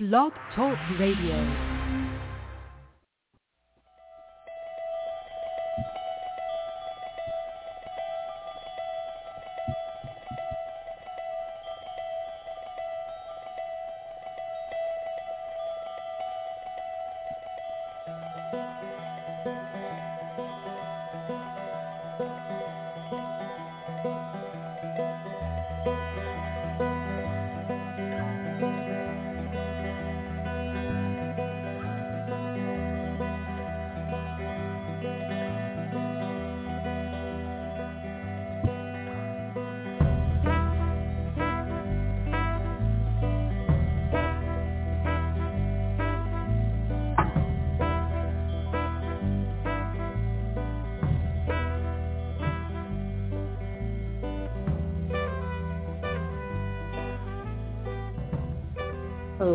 Blog Talk Radio.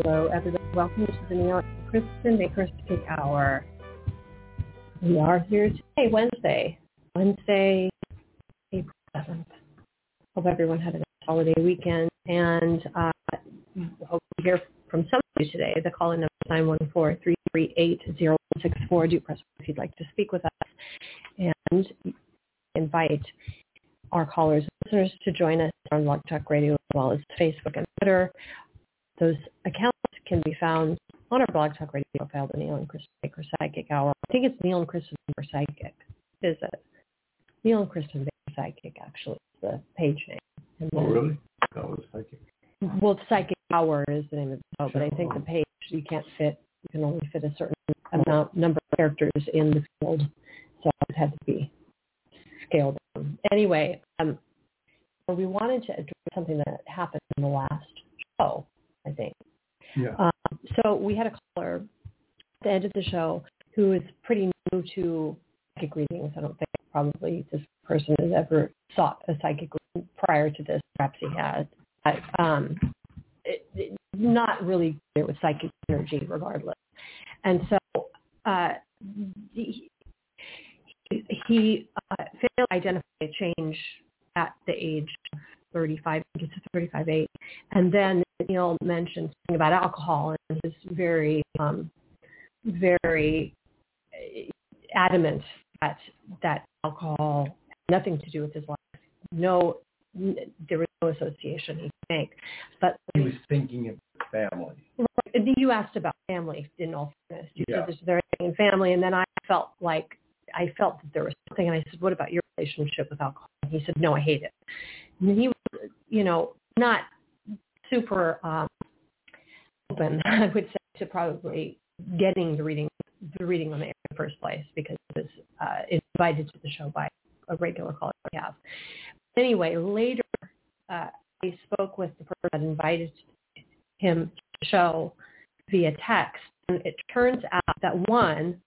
Hello, everybody. Welcome to the Neil and Kristin Baker Psychic Hour. We are here today, Wednesday, Wednesday, April 7th. Hope everyone had a nice holiday weekend, and uh, hope to hear from some of you today. The call-in number is 914-338-0164. Do press if you'd like to speak with us, and invite our callers and listeners to join us on Blog Talk Radio as well as Facebook and Twitter. Those accounts can be found on our Blog Talk Radio profile, the Neil and Kristin Baker Psychic Hour. I think it's Neil and Kristin Baker Psychic. Is it? Neil and Kristin Baker Psychic, actually, is the page name. And Oh, really? That was psychic. Well, Psychic Hour is the name of the show, but I think the page, you can't fit, you can only fit a certain amount, number of characters in the field. So it had to be scaled down. Anyway, um, we wanted to address something that happened in the last show, I think. Yeah. Um, so we had a caller at the end of the show who is pretty new to psychic readings. I don't think probably this person has ever sought a psychic reading prior to this. Perhaps he has. But, um, it, it, not really good with psychic energy regardless. And so uh, he, he uh, failed to identify a change at the age of 35, I think it's 35, 8. And then Neil mentioned something about alcohol and was very, um, very adamant that that alcohol had nothing to do with his life. No, there was no association he could make. But He was thinking of family. Right. You asked about family in all fairness. You Yeah. said is there anything in family, and then I felt like I felt that there was something, and I said, "What about your relationship with alcohol?" And he said, "No, I hate it." And he was, you know, not super um, open, I would say, to probably getting the reading, the reading on the air in the first place because he was uh, invited to the show by a regular caller we have. Anyway, later uh, I spoke with the person that invited him to the show via text, and it turns out that one,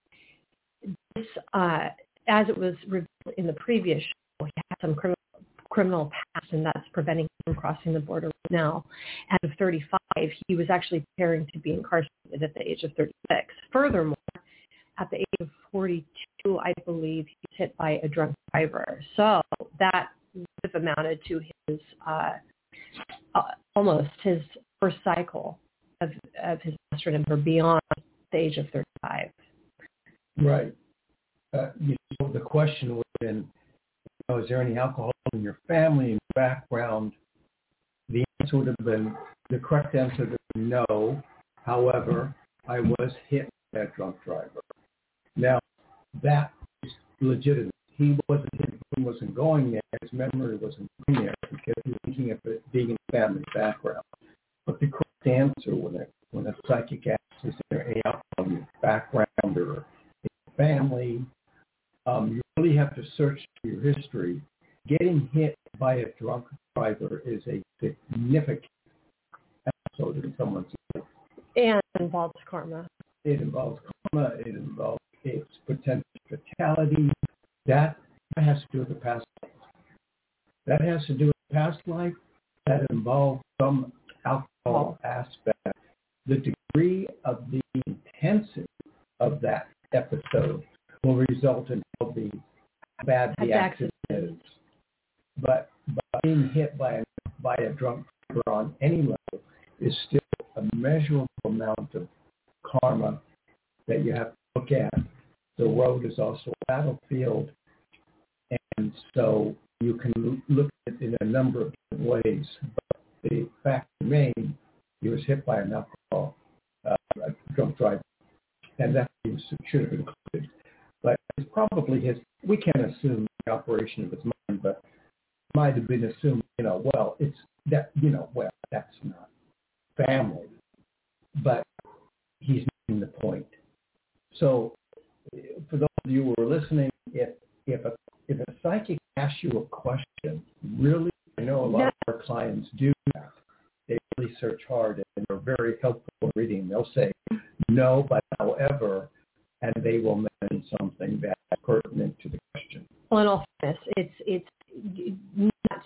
this, uh, as it was revealed in the previous show, he had some criminal criminal past, and that's preventing him from crossing the border right now. At of 35, he was actually preparing to be incarcerated at the age of 36. Furthermore, at the age of 42, I believe he was hit by a drunk driver. So that would have amounted to his uh, uh, almost his first cycle of, of his master number beyond the age of 35. Right. Uh, you know, the question would have been, you know, is there any alcohol in your family and background? The answer would have been, the correct answer would have been no. However, I was hit by a drunk driver. Now, that is legitimate. He wasn't he wasn't going there. His memory wasn't going there because he was thinking of it being in family background. But the correct answer when a when a psychic asks, is there any alcohol in your background or in your family, um, you really have to search your history. Getting hit by a drunk driver is a significant episode in someone's life. And involves karma. It involves karma. It involves its potential fatality. That has to do with the past life. That has to do with the past life. That involves some alcohol aspect. The degree of the intensity of that episode will result in how the how bad the accident is. But, but being hit by a, by a drunk driver on any level is still a measurable amount of karma that you have to look at. The road is also a battlefield, and so you can look at it in a number of different ways. But the fact remains, he was hit by an alcohol uh, drunk driver, and that should have included. But it's probably his. We can't assume the operation of his mind, but might have been assumed. You know, well, it's that. You know, well, that's not family, but he's making the point. So, for those of you who are listening, if if a if a psychic asks you a question, really, I know a lot of our clients do that. They really search hard and they're very helpful in reading. They'll say no, but however, and they will mention something that's pertinent to the question. Well, in all fairness, it's it's not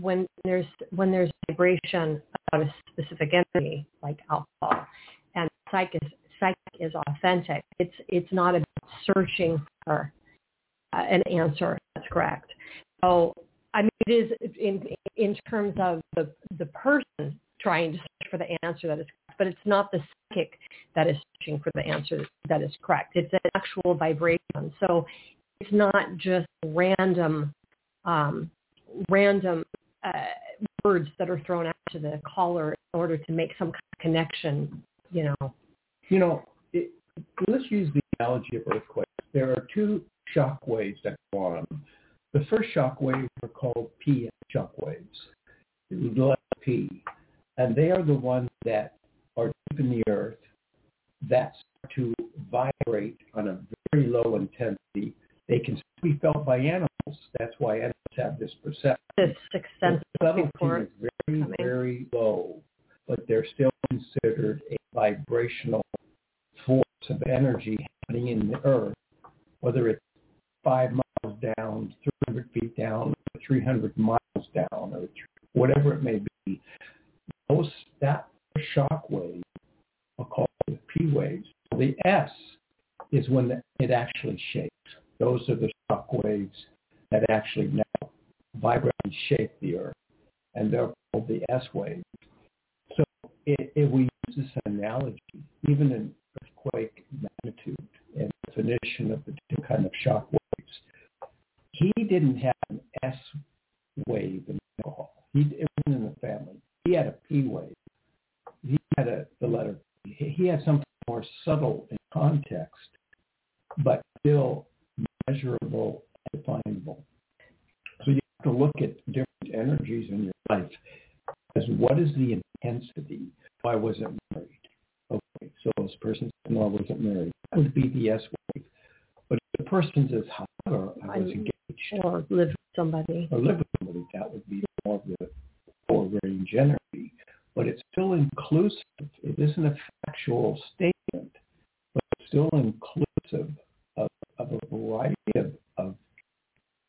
when there's when there's vibration about a specific energy like alcohol, and psychic is, psychic is authentic. It's it's not about searching for uh, an answer that's correct. So I mean, it is in in terms of the the person trying to search for the answer that is correct, but it's not the psychic that is searching for the answer that is correct. It's an actual vibration. So it's not just random um, random uh, words that are thrown out to the caller in order to make some kind of connection. You know. You know, let's use the analogy of earthquakes. There are two shock waves that go on. The first shock waves are called P shock waves, letter P, and they are the ones that are deep in the earth that start to vibrate on a very low intensity. They can be felt by animals. That's why animals have this perception. This sixth sense is very, coming. very low, but they're still considered a vibrational force of energy happening in the earth, whether it's five miles down, 300 feet down, 300 miles down, or whatever it may be. Those, that shock wave are called P waves. The S is when the, it actually shakes. Those are the shock waves that actually now vibrate and shake the earth, and they're called the S waves. So if we use this analogy, even in definition of the two kind of shock waves, he didn't have an S wave in alcohol. He, it wasn't in the family. He had a P wave. He had a, the letter P. He had something more subtle in context, but still measurable and definable. So you have to look at different energies in your life as what is the intensity? Why wasn't married? Okay, so this person said, no, I wasn't married. That would be the S wave. But if the person says, however, I was engaged. Or live with somebody. Or live with somebody, that would be more of the full range energy. But it's still inclusive. It isn't a factual statement, but it's still inclusive of, of a variety of, of,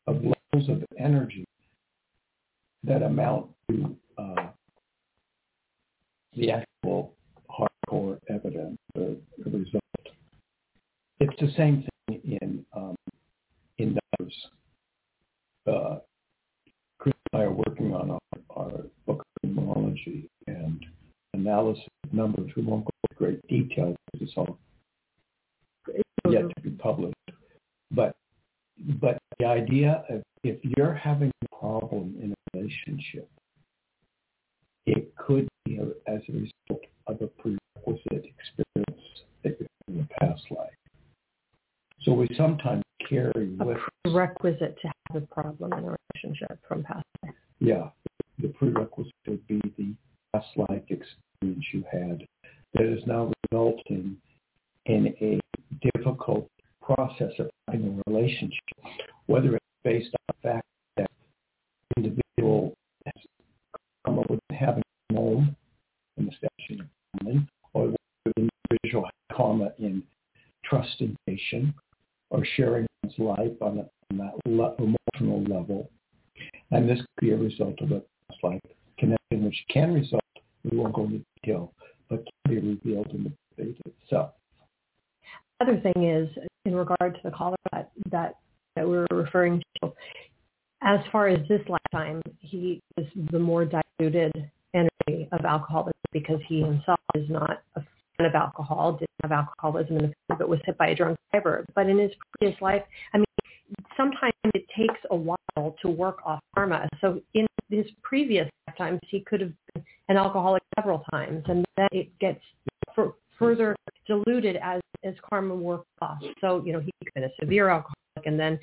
of levels of energy that amount to uh, the actual hardcore evidence, the, the, result. It's the same thing in um, in numbers. Uh, Chris and I are working on our, our book of numerology and analysis of numbers. We won't go into great detail because it's all yet to be published. But but the idea of if you're having a problem in a relationship, it could be as a result of a prerequisite experience that you had in the past life. So we sometimes carry with a with prerequisite to have a problem in a relationship from past life. Yeah, the prerequisite would be the past life experience you had that is now resulting in a difficult process of having a relationship, whether it's based on the fact that the individual has come up with having a home in the statute of family, or the individual has karma in trust and nation, or sharing his life on, a, on that le- emotional level. And this could be a result of a past life connection, which can result, we won't go into detail, but can be revealed in the debate itself other thing is in regard to the caller that, that, that we were referring to, as as this lifetime, he is the more diluted energy of alcoholism because he himself is not a fan of alcohol, didn't have alcoholism in the family, but was hit by a drunk driver. But in his previous life, I mean, sometimes it takes a while to work off karma. So in his previous lifetimes, he could have been an alcoholic several times, and then it gets for, further diluted as as karma works off. So you know he could have been a severe alcoholic, and then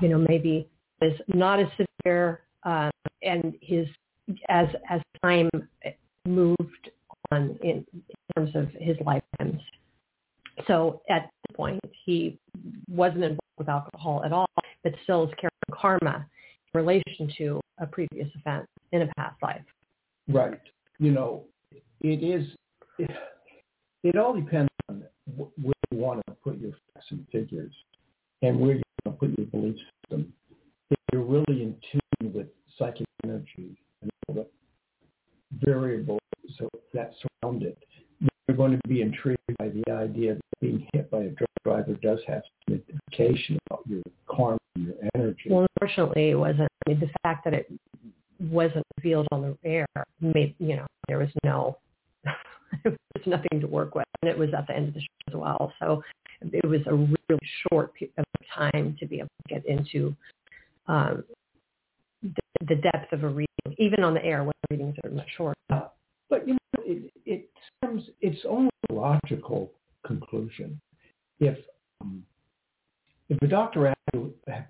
you know maybe was not as severe, um, and his as as time moved on in, in terms of his lifetimes. So at this point, he wasn't involved with alcohol at all, but still is carrying karma in relation to a previous offense in a past life. Right. You know, it is. It, it all depends on where you want to put your facts and figures, and where you want to put your belief system. Really in tune with psychic energy and all the variables that surround it, you're going to be intrigued by the idea that being hit by a drunk driver does have some indication about your karma and your energy. Well, unfortunately, it wasn't. I mean, the fact that it wasn't revealed on the air made, you know, there was no, there was nothing to work with. And it was at the end of the show as well. So it was a really short period of time to be able to get into um, the, the depth of a reading, even on the air when readings are much short. But you know, it, it comes, it's only a logical conclusion. If um, if a doctor asked you, have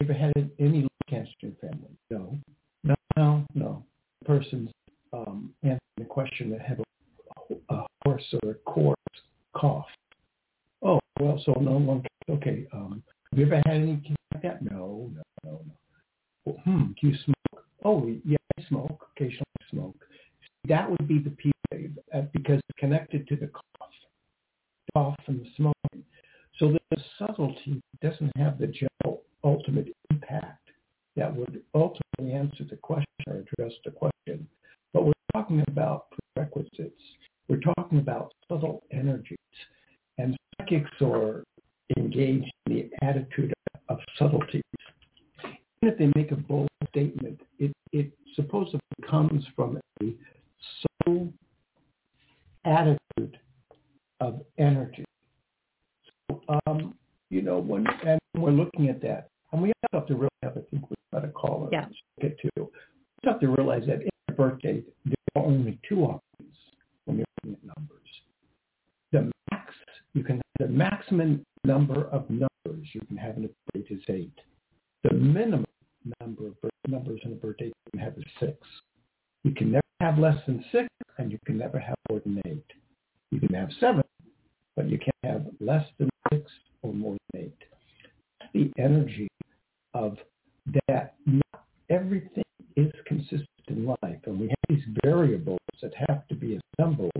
you ever had any lung cancer in family? No. No, no, no. The person's um, answering the question that have a, a hoarse or a coarse cough. Oh, well, so no one, okay. Um, have you ever had any like that? No, no, hmm, do you smoke? Oh, yeah, I smoke. Occasionally smoke. That would be the P wave uh, because it's connected to the cough, cough and the smoking. So the subtlety doesn't have the general ultimate impact that would ultimately answer the question or address the question. But we're talking about prerequisites. We're talking about subtle energies. And psychics are engaged in the attitude of subtleties. Even if they make a bold statement, it, it supposedly comes from a subtle attitude of energy. So, um, you know, when and we're looking at that, and we have to realize, I think we've got a caller yeah. to get to. We have to realize that in your birthday, there are only two options when you're looking at numbers. The max, you can have the maximum number of numbers you can have in a birthday is eight. The minimum number of numbers in a birthday you can have is six. You can never have less than six, and you can never have more than eight. You can have seven, but you can't have less than six or more than eight. That's the energy of that not everything is consistent in life, and we have these variables that have to be assembled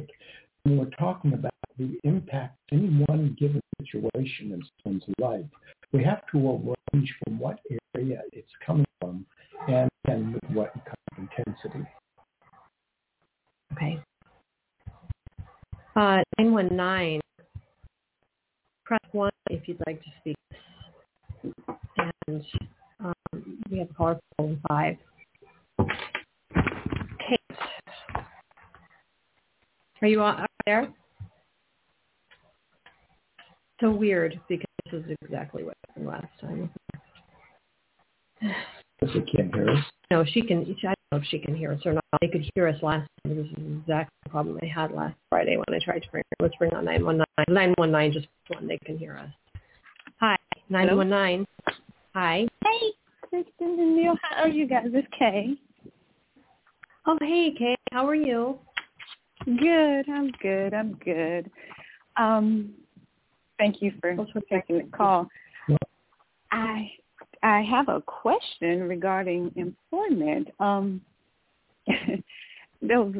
when we're talking about the impact of any one given situation in someone's life. We have to arrange from what area it's coming from and then with what kind of intensity. Okay. Uh, 919, press 1 if you'd like to speak. And um, we have a caller phone 5. Kate, are you on, there? So weird because this is exactly what happened last time. She can't hear us. No, she can. I don't know if she can hear us or not. They could hear us last time. This is exactly the problem they had last Friday when I tried to bring. Let's bring on 919. 919 just one. They can hear us. Hi, 919. Hi. Hey, Kristin and Neil. How are you guys? It's Kay. Oh, hey, Kay. How are you? Good. I'm good. I'm good. Um, thank you for taking the call. I I have a question regarding employment. Um, there was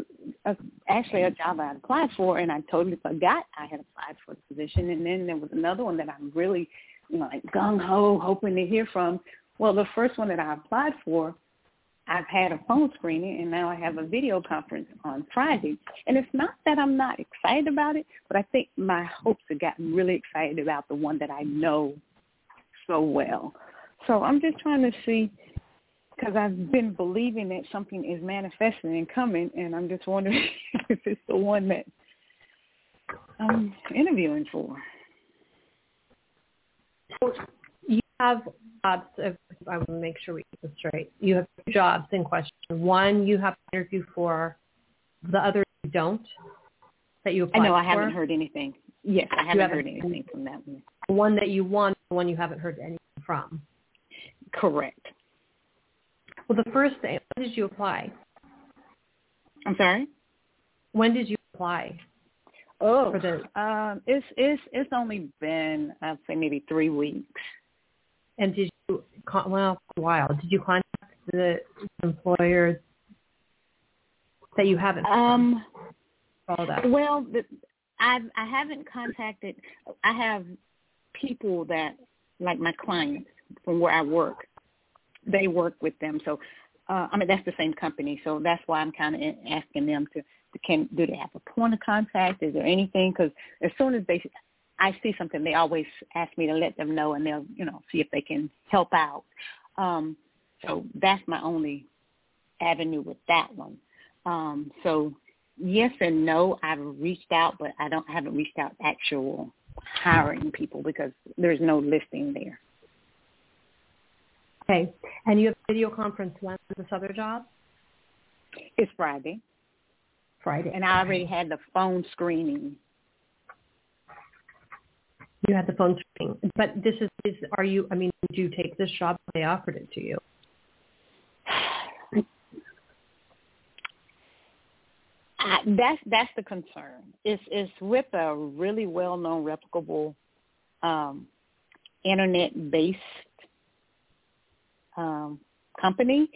a, actually a job I applied for, and I totally forgot I had applied for the position. And then there was another one that I'm really, you know, like gung ho, hoping to hear from. Well, the first one that I applied for, I've had a phone screening, and now I have a video conference on Friday. And it's not that I'm not excited about it, but I think my hopes have gotten really excited about the one that I know so well. So I'm just trying to see because I've been believing that something is manifesting and coming, and I'm just wondering if it's the one that I'm interviewing for. You have jobs. I want to make sure we get this straight. You have two jobs in question. One you have to interview for. The other you don't. That you I know I haven't heard anything. Yes, I haven't, haven't heard anything from that one. The one that you want, the one you haven't heard anything from. Correct. Well, the first thing. When did you apply? I'm sorry. When did you apply? Oh, for the um, it's it's it's only been I'd say maybe three weeks. And did you well a while? Did you contact the employer that you haven't Um, followed up? well, the, I I haven't contacted. I have people that like my clients from where I work. They work with them, so uh, I mean that's the same company. So that's why I'm kind of asking them to can do they have a point of contact? Is there anything? Because as soon as they, I see something, they always ask me to let them know, and they'll you know see if they can help out. Um, so that's my only avenue with that one. Um, so yes and no, I've reached out, but I don't I haven't reached out actual hiring people because there's no listing there. Okay. And you have video conference when this other job? It's Friday. Friday. And I already had the phone screening. You had the phone screening. But this is, is are you, I mean, did you take this job they offered it to you? I, that's that's the concern. It's it's with a really well known replicable um, internet based um, company,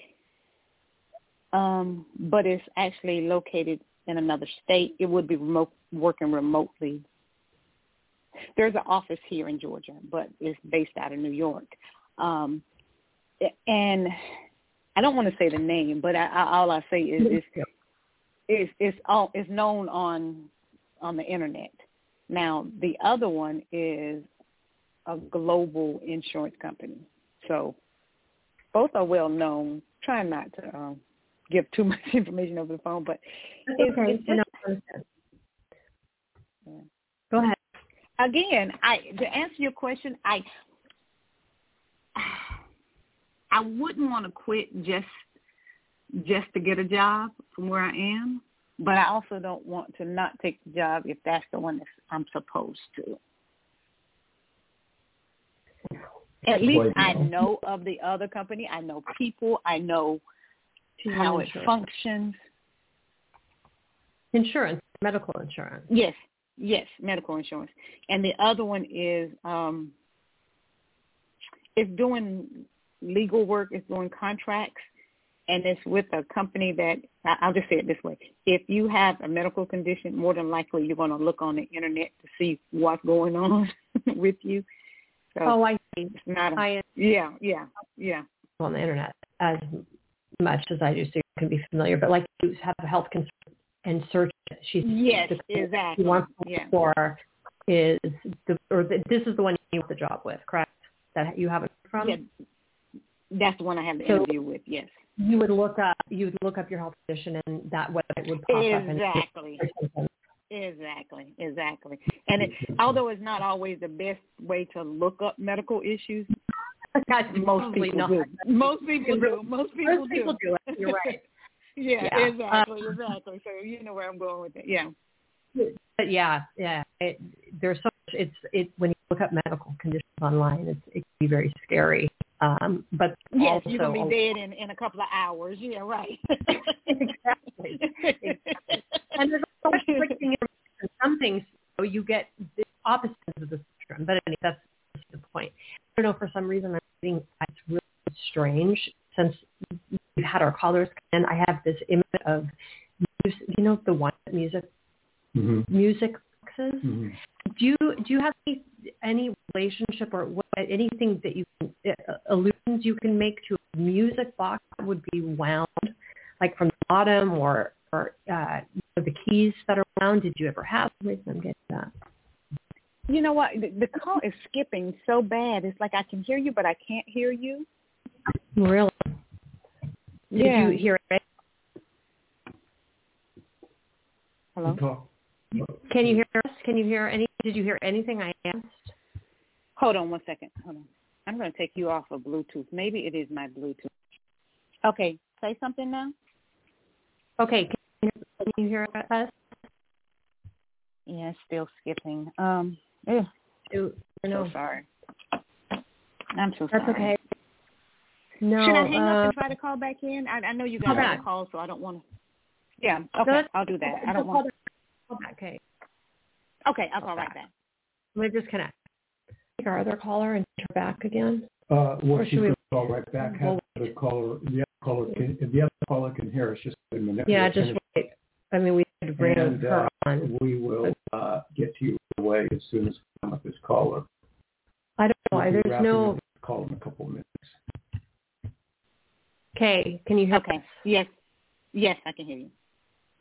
um, but it's actually located in another state. It would be remote working remotely. There's an office here in Georgia, but it's based out of New York. Um, and I don't want to say the name, but I, I, all I say is it's it's it's all it's known on on the internet. Now the other one is a global insurance company, so both are well known. Trying not to um, give too much information over the phone, but it's, okay. It's just, yeah. Go ahead. Again, I to answer your question, I I wouldn't want to quit just just to get a job from where I am, but I also don't want to not take the job if that's the one that I'm supposed to. At least I know of the other company. I know people. I know how it functions. Insurance, medical insurance. Yes, yes, medical insurance. And the other one is um it's doing legal work, it's doing contracts, and it's with a company that I'll just say it this way: if you have a medical condition, more than likely you're going to look on the internet to see what's going on with you. So oh, I see. It's not a, I, yeah, yeah, yeah. On the internet as much as I do, so you can be familiar. But like you have a health concern and search it. She's yes, exactly. She wants yeah. for is the or the, this is the one you want the job with, correct? That you have it from. Yeah, that's the one I have the So- interview with. Yes, You would look up you would look up your health condition and that website would pop up. exactly. Exactly, exactly. And it, although it's not always the best way to look up medical issues, most people not. do. Most people do. Most people Most people do it. You're right. Yeah, Yeah. exactly, exactly. So you know where I'm going with it. Yeah. But yeah, yeah. It, there's so much. It's it when you look up medical conditions online, it's it can be very scary. Um, but Yes, also, you're gonna be dead in in a couple of hours. Yeah, right. exactly. exactly. And there's so much conflicting information. Some things so you get the opposite ends of the spectrum. But anyway, that's, that's the point. I don't know for some reason I'm thinking it's really strange since we've had our callers come in. I have this image of you know the one music Mm-hmm. music boxes. Mm-hmm. Do you do you have any, any relationship or what, anything that you can, uh, allusions you can make to a music box that would be wound like from the bottom or or uh, the keys that are wound? Did you ever have? Wait, I'm getting that. you know what? The, the call is skipping so bad. It's like I can hear you, but I can't hear you. Really? Did you hear it? Hello. Can you hear us? Can you hear any? Did you hear anything I asked? Hold on one second. Hold on. I'm going to take you off of Bluetooth. Maybe it is my Bluetooth. Okay, say something now. Okay, can you hear us? Yeah, still skipping. Um, ugh, Do, so sorry. I'm so sorry. That's sorry. okay. No. Should I hang uh, up and try to call back in? I, I know you got a Call other back. calls, so I don't want to. Yeah, okay, that's- I'll do that. I don't want. back. Call back. Okay. Okay, I'll call right back. Let me disconnect. Take our other caller and turn back again. Uh, well, Or she's should we- going to call right back. Have the caller, the other caller can, if the other caller can hear us, just a minute. Yeah, just wait. I mean, we could bring And, her uh, on. we will uh, get to you away as soon as we come with this caller. I don't know. We'll There's wrapping no. up this Call in a couple of minutes. Okay, can you hear Okay. us? Yes, yes, I can hear you.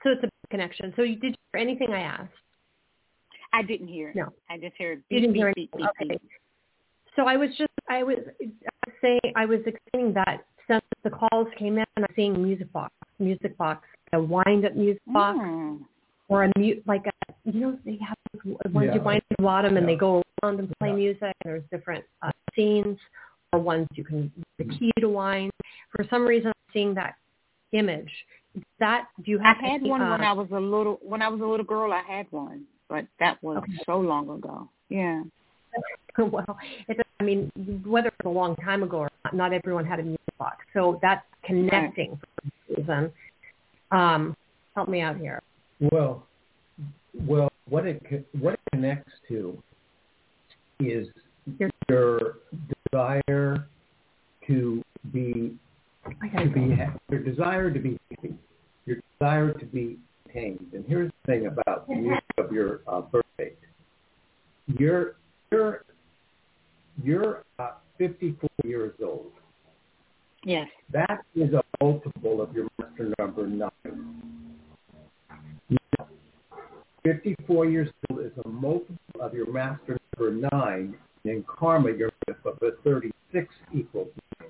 So it's a connection. So you did you hear anything I asked? I didn't hear it. No. I just heard You didn't beep, hear anything. beep, Okay. So I was just, I was I was saying, I was explaining that since the calls came in, I'm seeing music box, music box, a wind up music box, Mm. or a mute, like a, you know, they have those ones Yeah. you wind at the bottom and Yeah. they go around and play Yeah. music. And there's different uh, scenes, or ones you can the key to wine. For some reason, I'm seeing that image. Is That do you have? I have? had one uh, when I was a little when I was a little girl. I had one, but that was Okay. so long ago. Yeah. well, it, I mean, whether it's a long time ago or not, not everyone had a music box. So that's connecting for some reason. Um, help me out here. Well, well, what it co- what it connects to is Your- your desire to be to be your desire to be happy, your desire to be tamed. And here's the thing about the music of your uh, birth date. You're you're you're uh, 54 years old. Yes. That is a multiple of your master number nine. Now, 54 years old is a multiple of your master number nine. In karma, your myth of a 36 equals nine.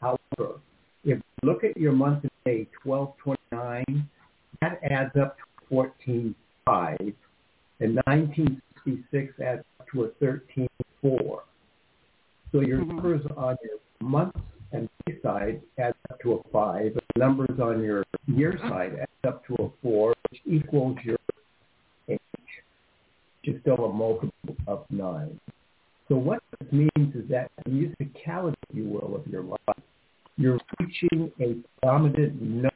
However, if you look at your month and day 1229, that adds up to 14.5. And 1966 adds up to a 13.4. So your Mhm. numbers on your months and day side add up to a 5. And the numbers on your year side add up to a 4, which equals your age, which is still a multiple of 9. So what this means is that the musicality, if you will, of your life, you're reaching a prominent note,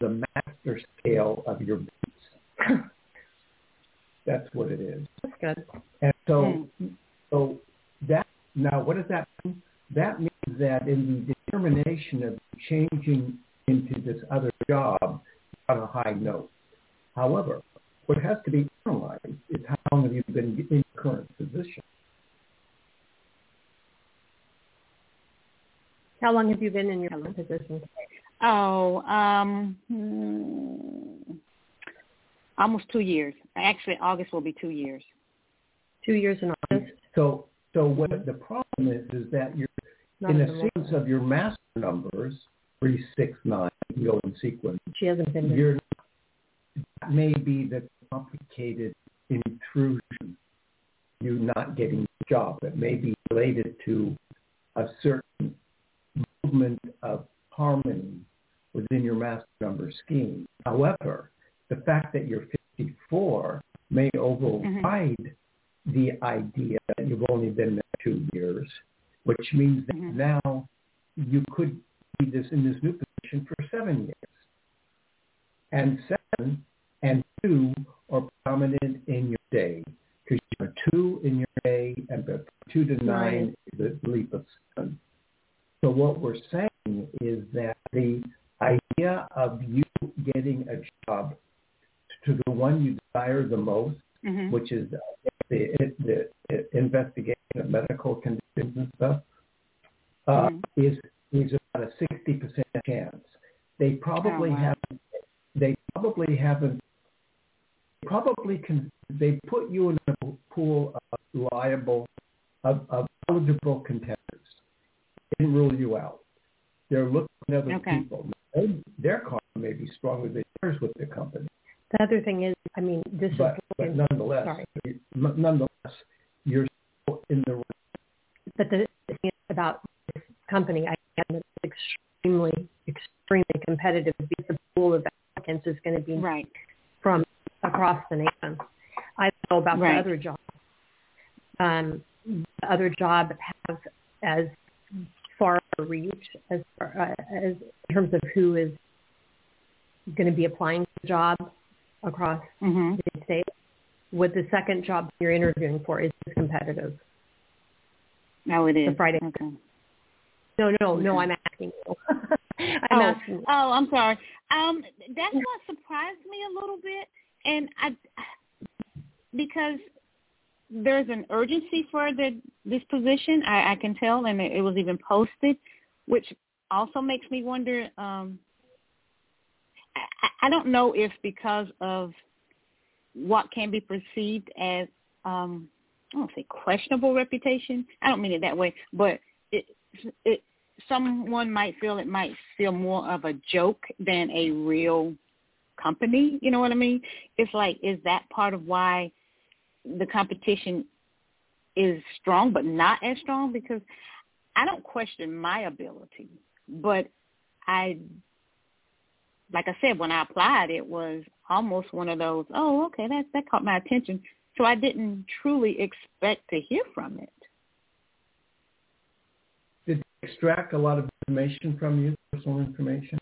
the master scale of your beats. That's what it is. That's good. And so, so that now, what does that mean? That means that in the determination of changing into this other job on a high note. However, what has to be analyzed is how long have you been in your current position? How long have you been in your position? Oh, um, hmm, almost two years. Actually, August will be two years. Two years in August. So, so what the problem is is that you're Not in a the moment. sequence of your master numbers, three, six, nine, you go in sequence. She hasn't been there. you're that may be the complicated intrusion, you not getting the job. It may be related to a certain movement of harmony within your master number scheme. However, the fact that you're 54 may override the idea that you've only been there two years, which means that Mhm. now you could be this in this new position for seven years. And seven and two are prominent in your day because you are two in your day and the two to nine is the leap of seven. So what we're saying is that the idea of you getting a job to the one you desire the most, hmm which is the, the, the investigation of medical conditions and stuff, uh, Mhm. is is about a sixty percent chance. They probably Oh, wow. haven't. They probably haven't. Probably can. They put you in a pool of liable, of, of eligible contenders. They didn't rule you out. They're looking at other Okay. people. They, their karma may be stronger than yours with the company. The other thing is, I mean, this but, is but nonetheless, sorry. nonetheless, you're still in the. But the thing is about this company, I am extremely, extremely competitive because the pool of applicants is going to be Right. from across the nation. I don't know about Right. the other job. Um, the other job has as far a reach as far, uh, as in terms of who is going to be applying for the job across Mhm. the state. With the second job you're interviewing for is this competitive. No, it is. The Friday. Okay. No, no, no. I'm asking you. I'm oh, asking. you. oh, I'm sorry. Um, that's what surprised me a little bit, and I because there's an urgency for the this position. I, I can tell, and it, it was even posted, which also makes me wonder. Um, I, I don't know if because of what can be perceived as um, I don't say questionable reputation. I don't mean it that way, but it it someone might feel it might feel more of a joke than a real company. You know what I mean? It's like, is that part of why the competition is strong but not as strong? Because I don't question my ability, but I, like I said, when I applied, it was almost one of those, oh, okay, that that caught my attention. So I didn't truly expect to hear from it. Did they extract a lot of information from you, personal information?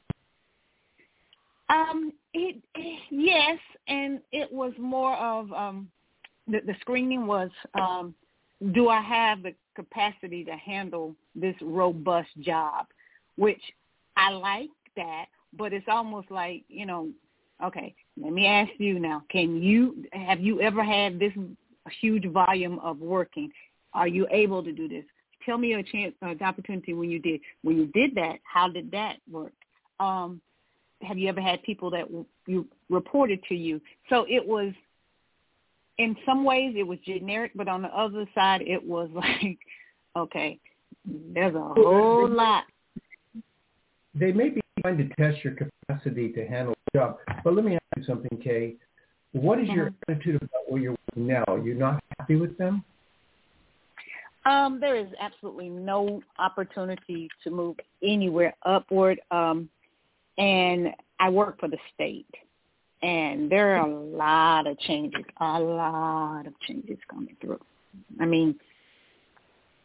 Um, it, yes, and it was more of um, the, the screening was, um, do I have the capacity to handle this robust job, which I like that, but it's almost like you know, okay, let me ask you now, can you have you ever had this huge volume of working? Are you able to do this? Tell me a chance, uh, opportunity when you did. When you did that, how did that work? Um, have you ever had people that you reported to you? So it was, in some ways, it was generic, but on the other side, it was like, okay, there's a whole lot. They may be trying to test your capacity to handle the job. But let me ask you something, Kay. What is your Uh-huh. attitude about where you're working now? You're not happy with them? Um, there is absolutely no opportunity to move anywhere upward. Um, and I work for the state, and there are a lot of changes, a lot of changes coming through. I mean,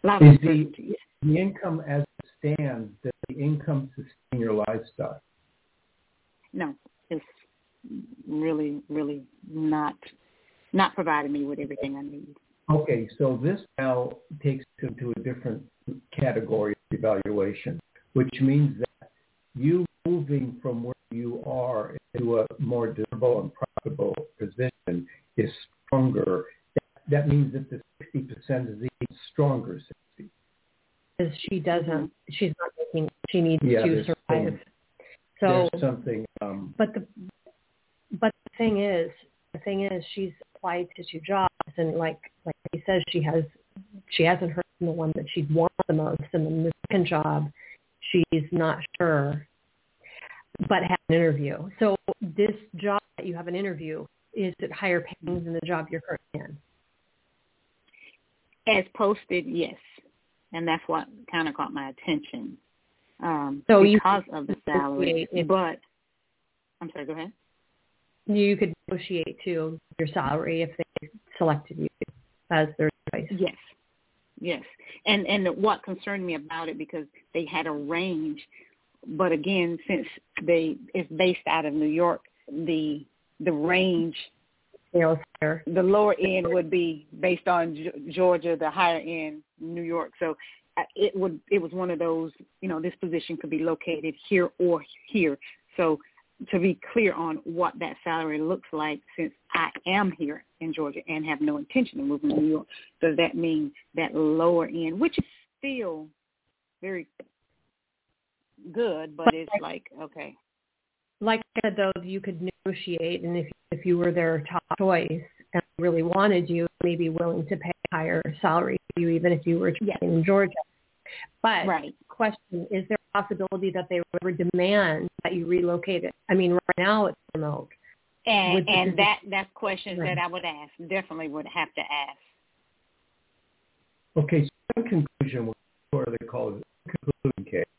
a lot of Is the, the income as it stands, does the income sustain your lifestyle? No, it's really, really not not providing me with everything I need. Okay, so this now takes you to a different category of evaluation, which means that you moving from where you are into a more durable and profitable position is stronger. That, means that the 60% is even stronger 60. Because she doesn't, she's not making, she needs Yeah, to survive. some- So, There's something, um, but the, but the thing is, the thing is, she's applied to two jobs, and like like he says, she has she hasn't heard from the one that she'd want the most, and then the second job, she's not sure, but have an interview. So this job that you have an interview is it higher paying than the job you're currently in? As posted, yes, and that's what kind of caught my attention um, So you because of the salary. if- But I'm sorry. Go ahead. You could negotiate too your salary if they selected you as their choice. Yes, yes, and and what concerned me about it because they had a range, but again, since they it's based out of New York, the the range, the lower end would be based on Ge- Georgia, the higher end New York. So uh, it would it was one of those you know this position could be located here or here. So to be clear on what that salary looks like since I am here in Georgia and have no intention of moving to New York, does that mean that lower end, which is still very good, but it's like, okay, like I said, though, you could negotiate, and if if you were their top choice and really wanted you, maybe willing to pay a higher salary for you, even if you were Yes. in Georgia. But right. question: Is there a possibility that they would ever demand that you relocate it? I mean, right now it's remote, And and that that's questions right. that I would ask. Definitely would have to ask. Okay, so in conclusion, what are they call it conclusion case.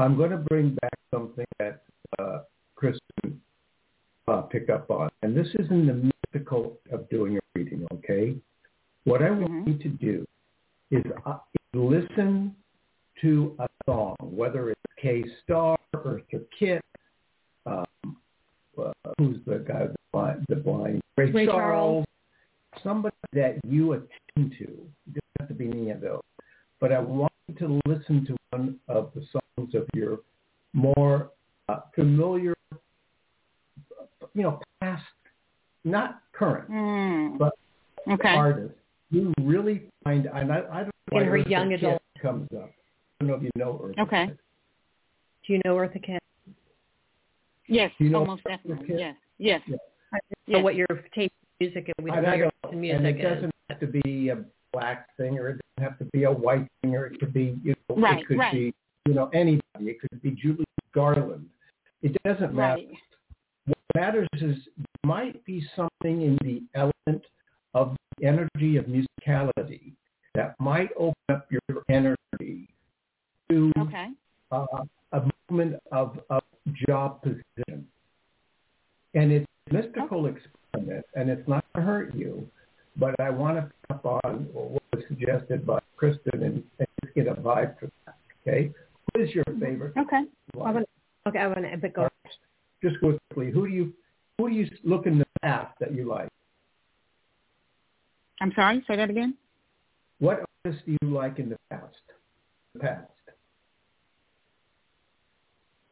I'm going to bring back something that uh, Kristin uh, picked up on, and this is in the mystical of doing a reading. Okay, what I want mm-hmm. you to do is, uh, is listen to a song, whether it's Starr, Eartha Kitt, um, uh, who's the guy, the blind, the blind Ray, Ray Charles, Charles, somebody that you attend to. It doesn't have to be any of those. But I want to listen to one of the songs of your more uh, familiar, you know, past, not current, mm. but okay. artists. You really find, and I, I don't know why her young adult comes up. I don't know if you know Eartha Okay. Kitt. Do you know Eartha Kitt? Yes, you know almost definitely. Yes, yes. Yeah. So what your taste music is? We don't know your taste music and it is. doesn't have to be a black singer. It doesn't have to be a white singer. It could be, you know, Right, it could right. be, you know, anybody. It could be Judy Garland. It doesn't matter. Right. What matters is there might be something in the element of the energy of musicality that might open up your energy to Okay. uh, a movement of, of job position. And it's a mystical experiment, and it's not to hurt you, but I want to pick up on what was suggested by Kristin and, and just get a vibe for that. Okay, what is your favorite? Okay. I want, okay, I want to go. Just quickly, who do you who do you look in the past that you like? I'm sorry. Say that again. What artists do you like in the past? The past.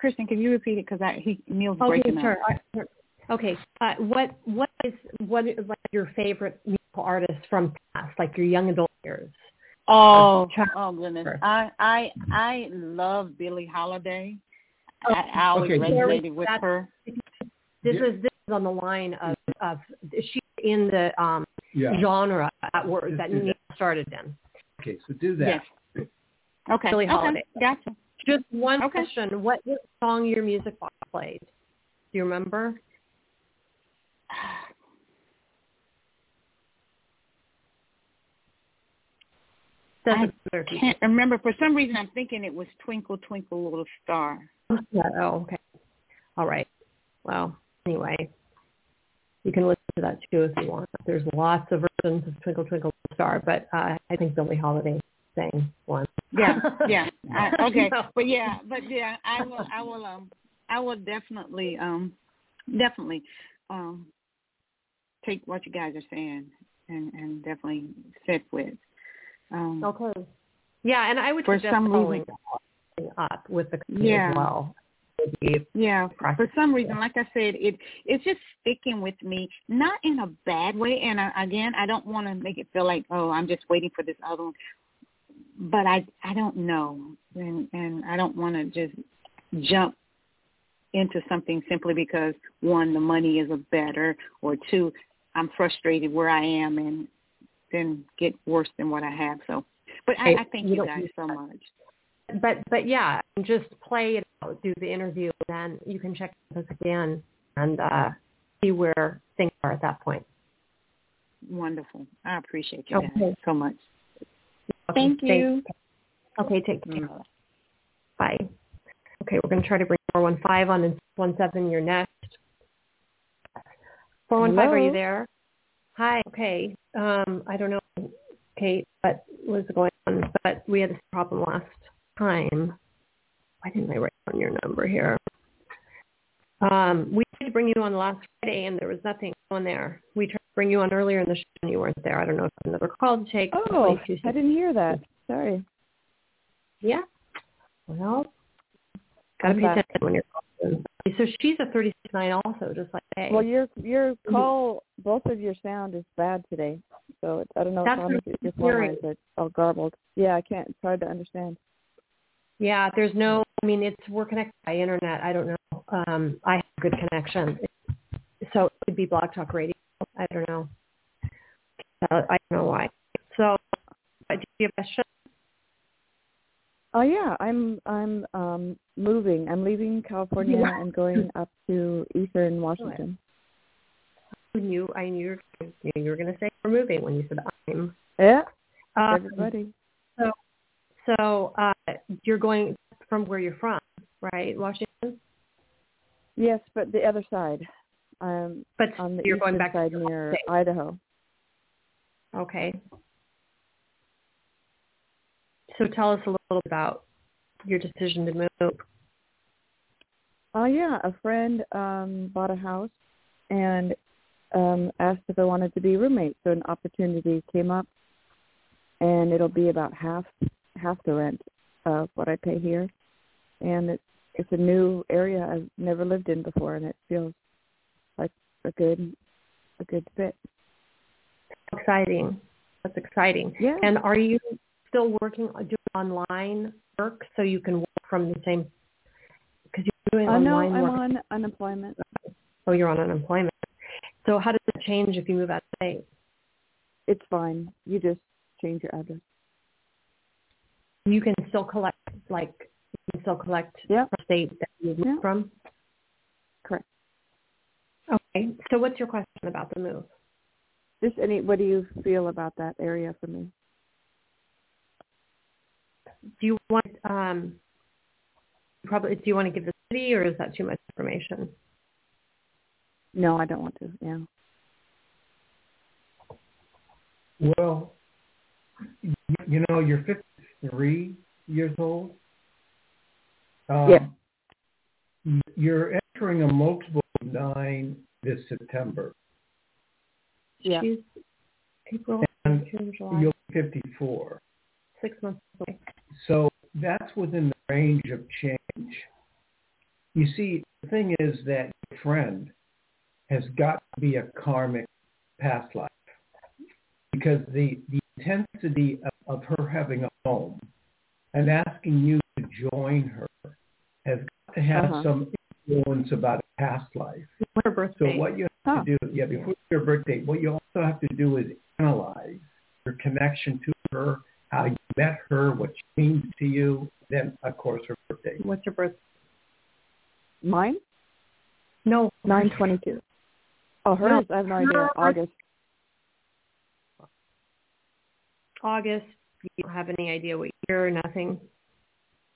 Kristin, can you repeat it? Because I he Neil's Okay, breaking sure. up. I- Okay. Uh, what what is what is like your favorite musical artist from past, like your young adult years? Oh, Child- oh goodness! Sure. I I I love Billie Holiday. I, I always Okay, so- resonated with That's- her. This Yeah. is this is on the line of of she's in the um Yeah. genre that word Just that do Neil started in. Okay, so do that. Yes. Okay. Billie okay. Holiday. Gotcha. Just one Okay. question: What what song your music box played? Do you remember? Doesn't matter if you Can't remember. For some reason, I'm thinking it was Twinkle Twinkle Little Star. Yeah, Oh, okay. All right. Well, anyway, you can listen to that too if you want. There's lots of versions of Twinkle Twinkle Little Star, but uh, I think Billie Holiday sang one. Yeah, yeah. I, okay, No. but yeah, but yeah, I will. I will. Um, I will definitely, um, definitely, um, take what you guys are saying and and definitely sit with. Um, Okay. Yeah, and I would For suggest some following reason- up with the company Yeah. as well. Yeah, for some reason, like I said, it it's just sticking with me, not in a bad way. And I, again, I don't want to make it feel like, oh, I'm just waiting for this other one. But I I don't know, and and I don't want to just jump into something simply because one, the money is a better, or two, I'm frustrated where I am, and then get worse than what I have. So, but I, I thank You you don't guys so much. but but yeah, just play it out, do the interview, and then you can check with us again and uh, see where things are at that point. Wonderful. I appreciate you guys Okay. so much. Okay, Thank thanks. you. Okay, take care. Mm. Bye. Okay, we're going to try to bring 415 on and 17. You're next. 415, are you there? Hi. Okay. Um, I don't know, Kate, what was going on, but we had this problem last time. Why didn't I write down your number here? Um, we tried to bring you on last Friday, and there was nothing on there. We tried to bring you on earlier in the show, and you weren't there. I don't know if another call to take. Oh, I didn't hear that. Sorry. Yeah. Well, gotta pay attention when you're calling. So she's a 36.9 also, just like hey. Well, your your call, both of your sound is bad today. So it's, I don't know That's if what your I'm phone lines all garbled. Yeah, I can't. It's hard to understand. yeah, there's no. I mean, it's we're connected by internet. I don't know. Um, I have good connection, so it could be BlogTalkRadio. I don't know. Uh, I don't know why. So, do you have a question? Oh yeah, I'm I'm um moving. I'm leaving California are? and going up to Eastern Washington. knew I knew you were, going to say we're moving when you said I'm. Yeah. Um, Everybody. So, so uh, you're going from where you're from, right, Washington? Yes, but the other side. Um, But on the you're eastern going back side to near state. Idaho. Okay. So tell us a little about your decision to move. Oh yeah, a friend um bought a house and um asked if I wanted to be roommates. So an opportunity came up and it'll be about half half the rent of what I pay here. And it's it's a new area I've never lived in before and it feels like a good a good fit. Exciting. That's exciting. Yeah. And are you still working online work so you can work from the same? Because you're doing know online I'm work. on unemployment. Oh, you're on unemployment. So how does it change if you move out of state? It's fine. You just change your address. You can still collect, like, you can still collect Yeah. from state that you moved Yeah. from. Correct. Okay. So what's your question about the move? Just any what do you feel about that area for me? Do you want um probably do you want to give the city or is that too much information? No, I don't want to. Yeah. Well, you, you know, you're 53 years old. Um, Yeah. You're entering a multiple of nine this September. Yeah. She's April, And June, July, You'll be 54. six months away. So that's within the range of change. You see, the thing is that your friend has got to be a karmic past life because the, the intensity of, of her having a home and asking you to join her has got to have Uh-huh. some influence about a past life. So what you Huh. have to do, yeah, before your birthday, what you also have to do is analyze your connection to her, how you met her, what she means to you, then of course her birthday. What's your birth? Mine? No, Nine twenty two. Oh, hers? I have no idea. Hers- August. August. You don't have any idea what year? or Nothing.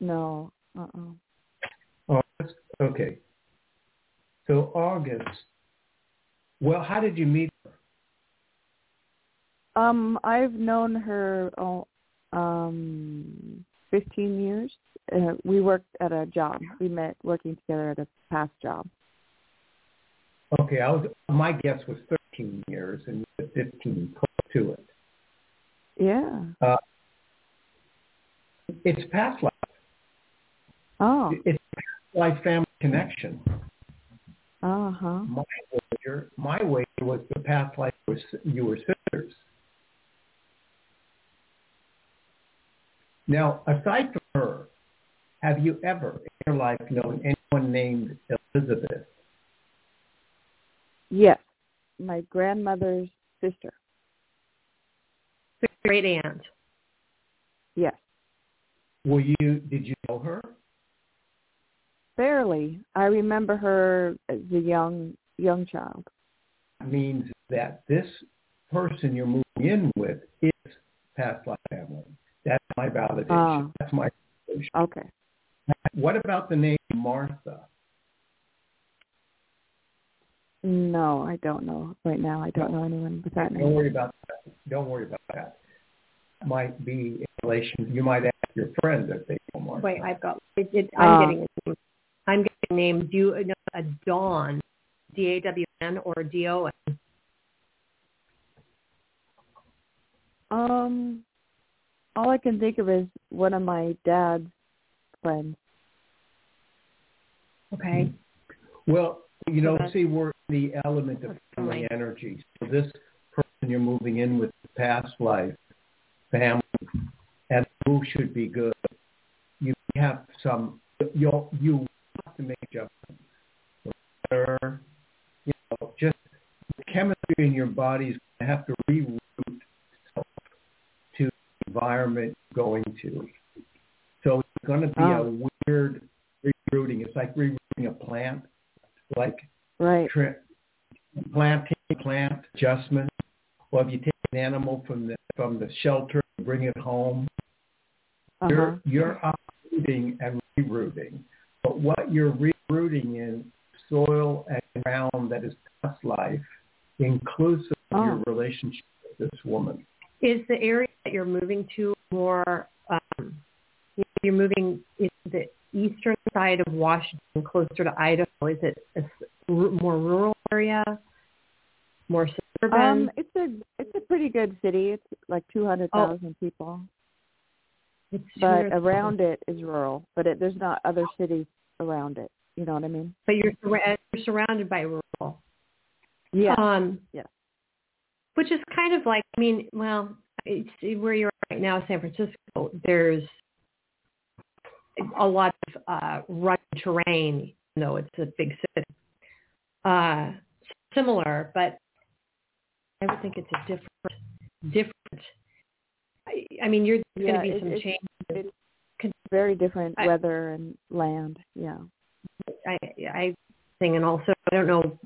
No. Uh uh August, okay. So August. Well, how did you meet her? Um, I've known her oh, um fifteen years. Uh, we worked at a job. We met working together at a past job. Okay, I was my guess was 13 years and you 15 close to it. Yeah. Uh, it's past life. Oh. It's past life family connection. Uh huh. My wager, my wager was the past life was you were sisters. Now, aside from her, have you ever in your life known anyone named Elizabeth? Yes. My grandmother's sister. Great aunt. Yes. Were you? Did you know her? Barely. I remember her as a young young child. Means that this person you're moving in with is past life family. That's my validation. Ah. That's my validation. Okay. What about the name Martha? No, I don't know right now. I don't know anyone with that name. Don't worry about that. Don't worry about that. Might be in relation. You might ask your friend if they know Martha. Wait, I've got. It, it, I'm Uh, getting a name. I'm getting a name. Do you know a Dawn? D A W N or D O N? Um, all I can think of is one of my dad's friends. Okay. Hmm. Well, you know, see, we're in the element of family fine. energy. So this person you're moving in with past life, family, and who should be good. You have some, you'll, you have to make adjustments. Or, you know, just the chemistry in your body is going to have to reroute itself to the environment you're going to. So it's going to be Oh. a weird rerouting. It's like rerouting a plant, like Right. tra- planting, adjustment. Well, if you take an animal from the from the shelter and bring it home, Uh-huh. you're you're uprooting and rerouting. But what you're rerouting in soil and ground that is past life, inclusive of Oh. your relationship with this woman. Is the area that you're moving to more? Um, you're moving is the eastern side of Washington, closer to Idaho. Is it a more rural area? More suburban? Um, it's a it's a pretty good city. It's like two hundred thousand people, it's but around it is rural. But it, there's not other cities around it. You know what I mean? But you're, you're surrounded by rural. Yeah. Um, Yeah. Which is kind of like, I mean, well, it's where you're right now, San Francisco. There's a lot of uh, rugged terrain, even though it's a big city. Uh, similar, but I would think it's a different, different. I, I mean, you're there's Yeah, going to be some change. it's very different I- weather and land. Yeah. I, I think, and also I don't know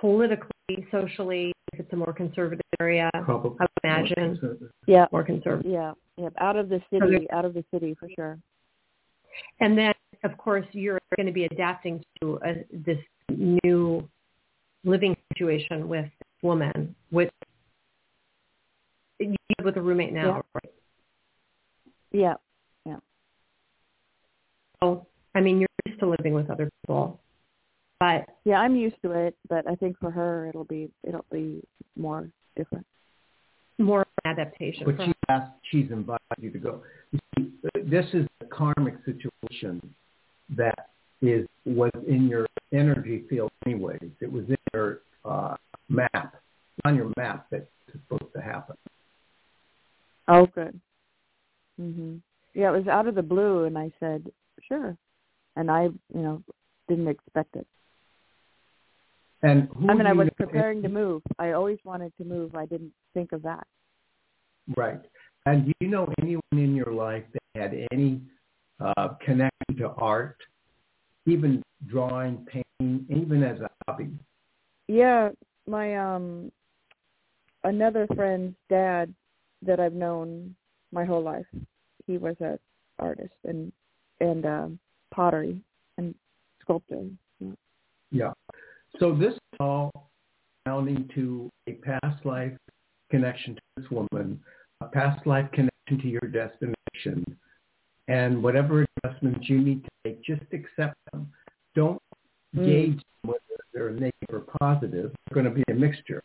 politically, socially, it's a more conservative area, Probably. I would imagine Yeah. more conservative. Yeah. Yeah. Out of the there- city. Out of the city for sure. And then, of course, you're going to be adapting to a, this new living situation with this woman, with you live with a roommate now, Yeah. right? Yeah. So, I mean, you're used to living with other people, but Yeah. I'm used to it, but I think for her it'll be it'll be more different. more adaptation. But she asked, she's invited you to go. You see, this is a karmic situation that is was in your energy field anyways. It was in your uh, map, on your map that it's supposed to happen. Oh, good. Mhm. Yeah, it was out of the blue, and I said sure, and I, you know, didn't expect it. And who I mean, I was preparing to move. I always wanted to move. I didn't think of that. Right. And do you know anyone in your life that had any uh, connection to art, even drawing, painting, even as a hobby? Yeah, my um, another friend's dad that I've known my whole life. He was a artist and and um, pottery and sculptor. Yeah. Yeah. So this is all amounting to a past life connection to this woman, a past life connection to your destination, and whatever adjustments you need to make, just accept them. Don't Mm. gauge them whether they're negative or positive. It's going to be a mixture.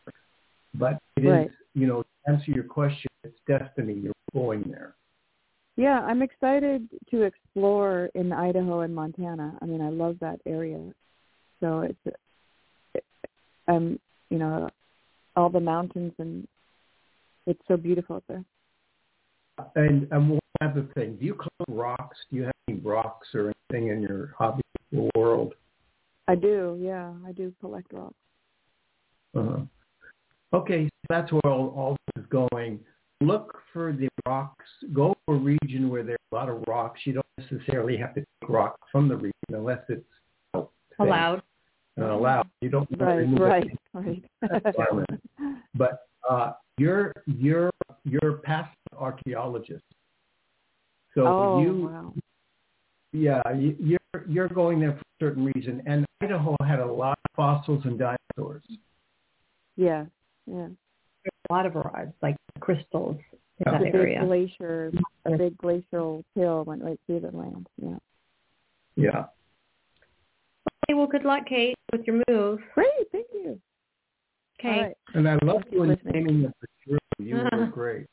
But it is, Right. you know, to answer your question, it's destiny. You're going there. Yeah, I'm excited to explore in Idaho and Montana. I mean, I love that area. So it's, um, you know, all the mountains and it's so beautiful out there. And, and one other thing, do you collect rocks? Do you have any rocks or anything in your hobby world? I do, yeah, I do collect rocks. Uh-huh. Okay, so that's where all, all this is going. Look for the rocks. Go to a region where there are a lot of rocks. You don't necessarily have to take rocks from the region unless it's you know, allowed. And allowed. You don't want to Right, remove right, it. right. But uh, you're you're you're past archaeologist. So oh, you wow. yeah, you, you're you're going there for a certain reason. And Idaho had a lot of fossils and dinosaurs. Yeah, yeah. A lot of rods, like crystals in Yeah. that The big area. glacier, a big glacial hill went right through the land. Yeah. Yeah. Okay, well, good luck, Kate, with your move. Great, thank you. Okay. All right, And I love you you in listening. naming of the shrew. You were great.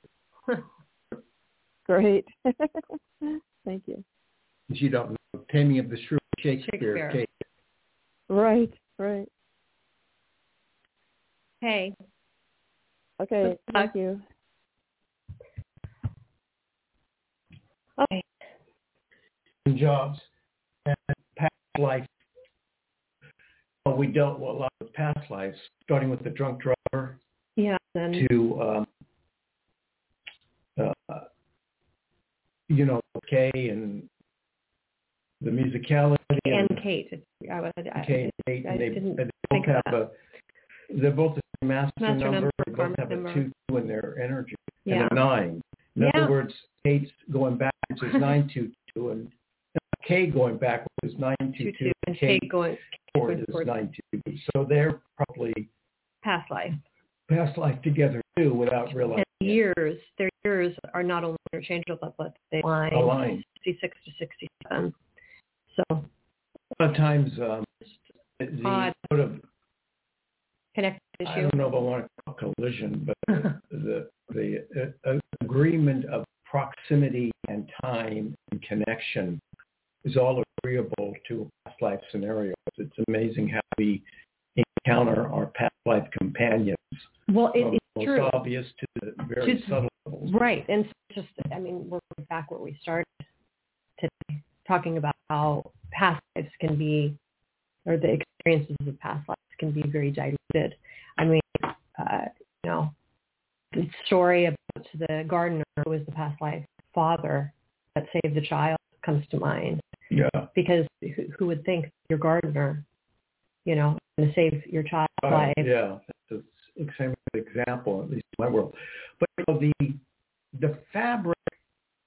great. thank you. You don't know, Taming of the Shrew, Shakespeare. Shakespeare. Kate. Right, right. Okay. Okay, Good thank you. Okay. Jobs and past life. Well, we dealt with a lot of past lives, starting with the drunk driver Yeah. Then to, um, uh, you know, Kay and the musicality and and Kate. I was. I, and Kate, I and they, didn't they both have a, they're both a master, Master number. number, They both have a two, two in their energy Yeah. and a nine. In Yeah. other words, eight's going backwards is nine two two, and K going backwards is nine two Two, two. two, and K Kate going forward is forward. nine two. So they're probably past life. past life together too, without realizing. And years, their years are not only interchangeable, but they align Align. 66 to 67. So A lot of times, um, the Odd. sort of connected I don't know if I want to call collision, but the the uh, agreement of proximity and time and connection is all agreeable to a past life scenario. It's amazing how we encounter our past life companions well, it, it's true. obvious to the very To- subtle levels. Right. And so just, I mean, we're back where we started today, talking about how past lives can be, or the experiences of past lives can be very diluted. I mean, uh, you know, the story about the gardener who was the past life father that saved the child comes to mind Yeah. because who, who would think your gardener, you know, going to save your child's Uh, life? yeah, that's the same example, at least in my world. But you know, the the fabric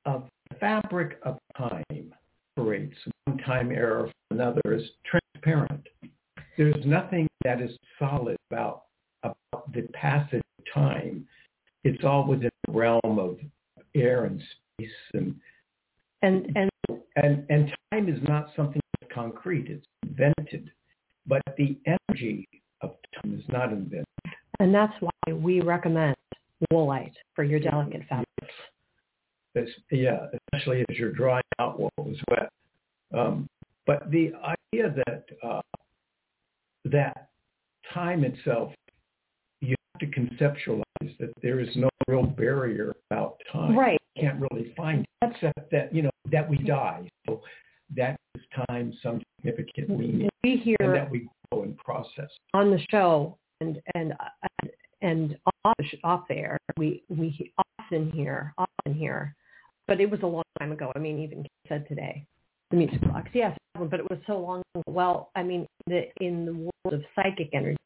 of the fabric of time operates one time error from another is transparent. There's nothing that is solid about about the passage of time. It's all within the realm of air and space and And and and and time is not something that's concrete. It's invented, but the energy of time is not invented. and that's why we recommend woolite for your delicate fabrics. It's, yeah, especially as you're drying out what was wet. Um, but the idea that uh, that time itself, you have to conceptualize that there is no real barrier about time. Right. You can't really find it, except that you know that we die. So that is time some significant meaning, We and hear that we grow and process. On the show and and and off, off there, we we often hear often hear, but it was a long time ago. I mean, even said today, the music box, yes, but it was so long. ago. Well, I mean, the in the world of psychic energy,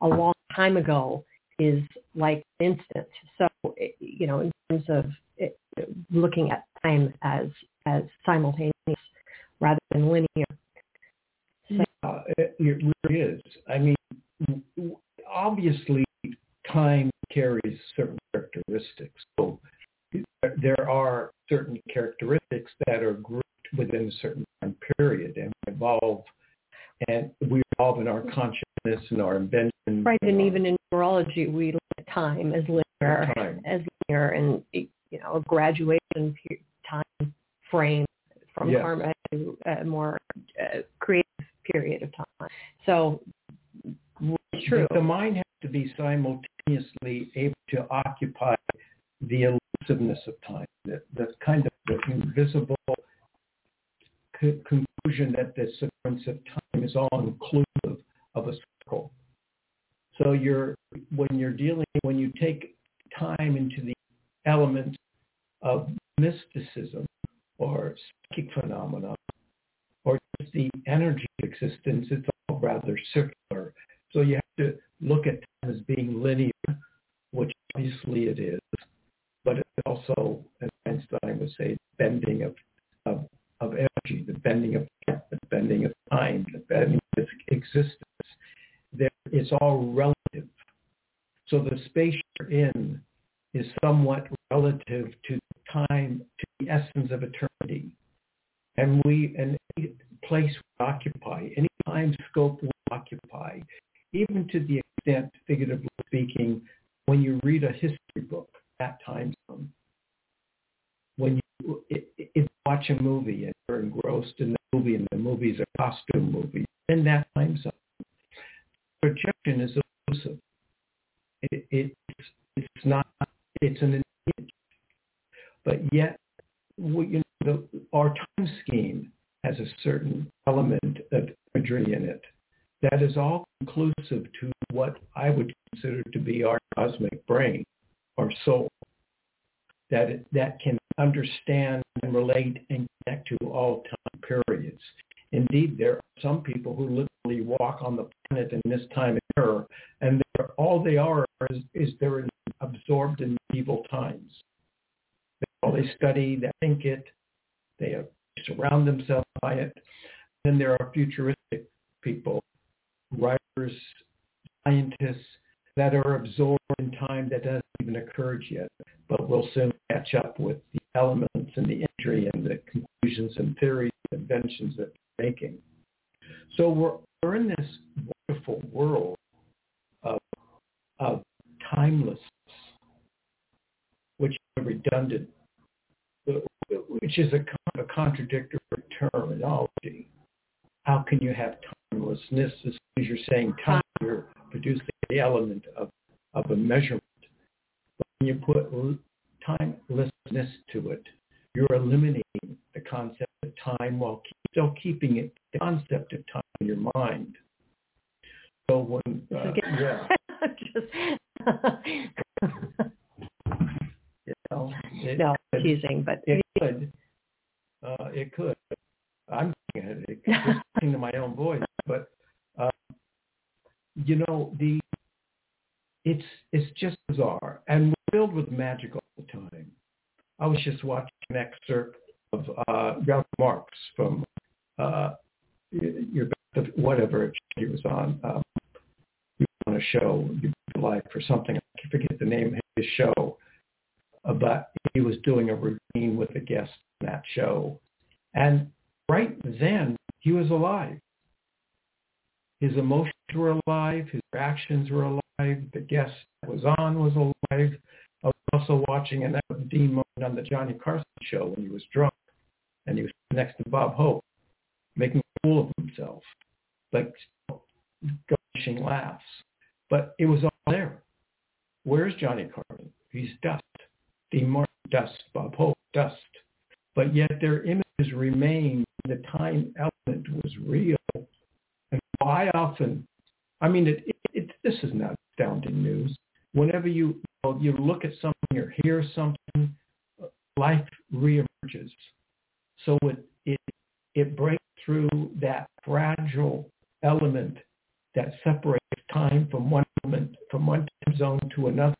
a long time ago is like an instant. So you know, in terms of it, looking at time as as simultaneous rather than linear. It, really is. I mean, obviously, time carries certain characteristics. So there are certain characteristics that are grouped within a certain time period and evolve, and we evolve in our consciousness and our invention. Right, and our even in neurology, we look at time as linear, time. as linear, and you know, a graduation pe- time frame from Yes. karma to a more uh, creative period of time. So, it's true. The, the mind has to be simultaneously able to occupy the elusiveness of time, the, the kind of invisible co- conclusion that the sequence of time is all inclusive of a circle. So you're when you're dealing when you take time into the element of mysticism or psychic phenomena or just the energy of existence, it's all rather circular. So you have to look at time as being linear, which obviously it is, but it's also, as Einstein would say, bending of, of, of energy, the bending of the bending of time, the bending of existence. There, it's all relative. So the space you're in is somewhat relative to time, to the essence of eternity. And we, and any place we occupy, any time scope we occupy, even to the extent, figuratively speaking, when you read a history book, that time zone, when you it, it, it, watch a movie and you're engrossed in the movie and the movie's a costume movie, in that time zone, projection is elusive. It, it, it's, it's not, it's an image. But yet, we, you know, the, our time scheme has a certain element of imagery in it that is all inclusive to what I would consider to be our cosmic brain, our soul, that it, that can understand and relate and connect to all time periods indeed there are some people who literally walk on the planet in this time era, and all they are is, is they're absorbed in medieval times. All they study, they think it, they surround themselves by it. Then there are futuristic people, writers, scientists that are absorbed in time that hasn't even occurred yet, but will soon catch up with the elements and the imagery and the conclusions and theories and inventions that they're making. So we're, we're in this wonderful world of, of timelessness, which is a redundant, which is a, a contradictory terminology. How can you have timelessness as you're saying time? You're producing the element of, of a measurement. But when you put timelessness to it, you're eliminating the concept of time while still keeping it the concept of time in your mind. So when uh, yeah. you know, it no, could, teasing, but it could. Uh, it could. I'm it, it listening to my own voice, but uh, you know the it's it's just bizarre and filled with magic all the time. I was just watching an excerpt of uh, Groucho Marx from uh, your whatever he was on. Um, a show, like or something. I forget the name of his show, but he was doing a routine with a guest on that show, and right then he was alive. His emotions were alive. His reactions were alive. The guest that was on was alive. I was also watching an Dean moment on the Johnny Carson show when he was drunk and he was next to Bob Hope, making a fool of himself, like gushing laughs. But it was all there. Where's Johnny Carson? He's dust. Dean Martin, dust. Bob Hope, dust. But yet their images remain. The time element was real. And I often, I mean, it, it, it, this is not astounding news. Whenever you you, know, you look at something or hear something, life reemerges. So it it it breaks through that fragile element that separates time from one moment, from one time zone to another,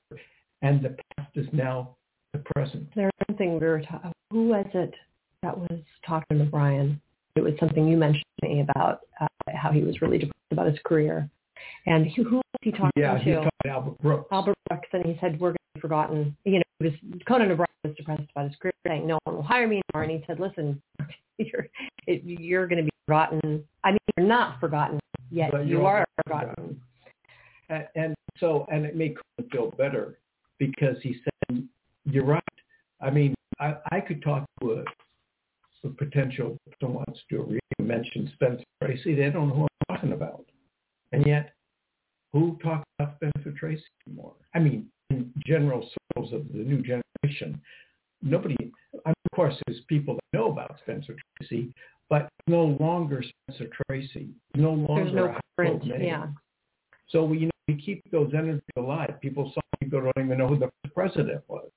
and the past is now the present. There's something we were talking. Who was it that was talking to Brian? It was something you mentioned to me about uh, how he was really depressed about his career, and who, who was he talking yeah, to? Yeah, he talked to Albert Brooks. Albert Brooks, and he said we're going to be forgotten. You know, was Conan O'Brien was depressed about his career, saying no one will hire me anymore, and he said, listen, you're it, you're going to be forgotten. I mean, you're not forgotten yet. But you are forgotten. And, and so, and it made Conan feel better because he said, you're right. I mean, I, I could talk to a, a potential someone wants to do a reading, mention Spencer Tracy. They don't know who I'm talking about. And yet, who talks about Spencer Tracy anymore? I mean, in general circles of the new generation, nobody, of course, there's people that know about Spencer Tracy, but no longer Spencer Tracy, no longer There's no a current, name. yeah. So we, you know, we keep those energies alive. People, some people don't even know who the president was.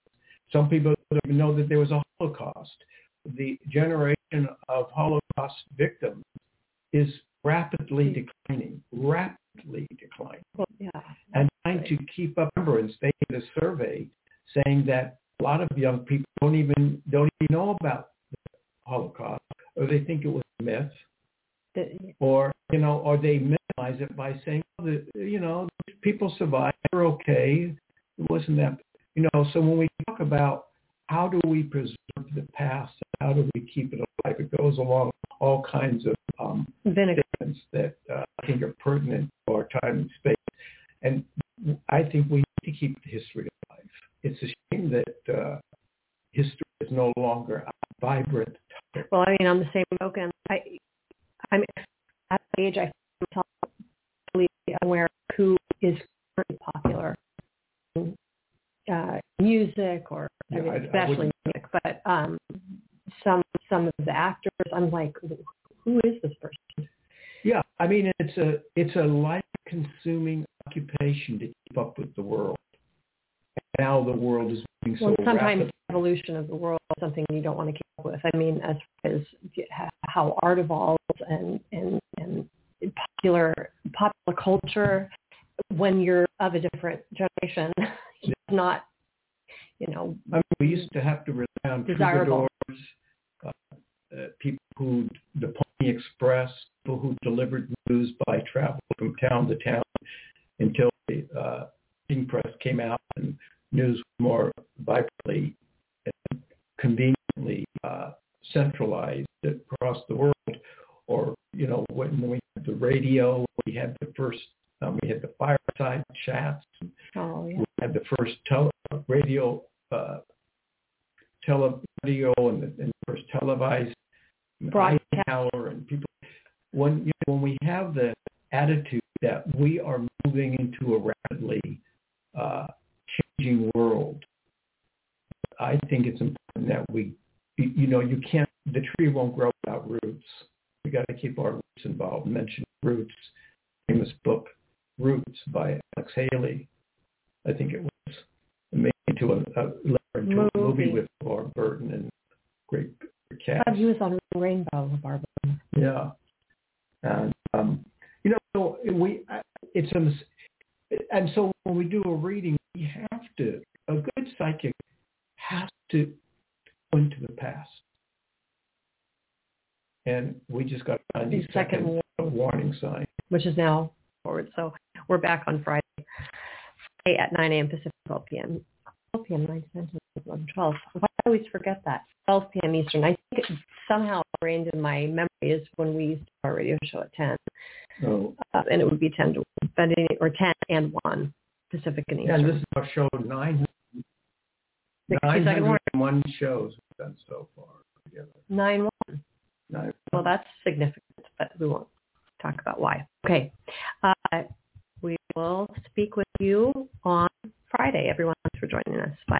Some people don't even know that there was a Holocaust. The generation of Holocaust victims is rapidly hmm. declining, rapidly declining. Well, yeah. And trying to keep up remembrance, they did a survey saying that a lot of young people don't even don't even know about the Holocaust, or they think it was a myth, the, or you know, or they minimize it by saying oh, that you know people survived, they're okay. It wasn't that you know. So when we talk about how do we preserve the past, how do we keep it alive, it goes along all kinds of um, statements that uh, I think are pertinent to our time and space. And I think we need to keep history alive. It's a shame that uh, history is no longer vibrant. Well, I mean, on the same token, I, I'm at the age I totally aware of who is currently popular in uh, music or yeah, I mean, I, especially I music, but um, some some of the actors, I'm like, who is this person? Yeah, I mean, it's a it's a life-consuming occupation to keep up with the world. And now the world is moving well, so sometimes rapid. evolution of the world is something you don't want to keep up with. I mean, as evolves and and and popular popular culture when you're of a different generation it's not you know I mean, we used to have to rely on Desirable. troubadours, uh, uh, people who the Pony Express, people who delivered news by travel from town to town until the uh, printing press came out and news was more vibrantly and conveniently uh, centralized across the world. Or you know when we radio, we had the first, um, we had the fireside chats. oh yeah We had the first tele- radio, uh, tele radio and the, and the first televised Broadcast. Eisenhower and people. When you know, when we have the attitude that we are moving into a rapidly uh, changing world, I think it's important that we, you know, you can't. The tree won't grow without roots. We got to keep our roots involved. Mention roots. Famous book, Roots by Alex Haley. I think it was made into a, a, into a movie with LeVar Burton and great cast. God, he was on Rainbow Barbara Yeah, and um, you know, so we it's a and so when we do a reading, we have to a good psychic has to go into the past, and we just got a The second warning sign. which is now forward. So we're back on Friday, Friday at 9 a.m. Pacific, 12 p.m. 12 p.m. 9 10, 11, 12. Why do I always forget that? 12 p.m. Eastern. I think it somehow ingrained in my memory is when we used to do our radio show at 10, So uh, and it would be 10 to 1, but any- or 10 and 1 Pacific and yeah, Eastern. this is our show nine. 60 second 901 shows we've done so far together. 9 1. No. Well, that's significant, but we won't talk about why. Okay. Uh, we will speak with you on Friday. Everyone, thanks for joining us. Bye.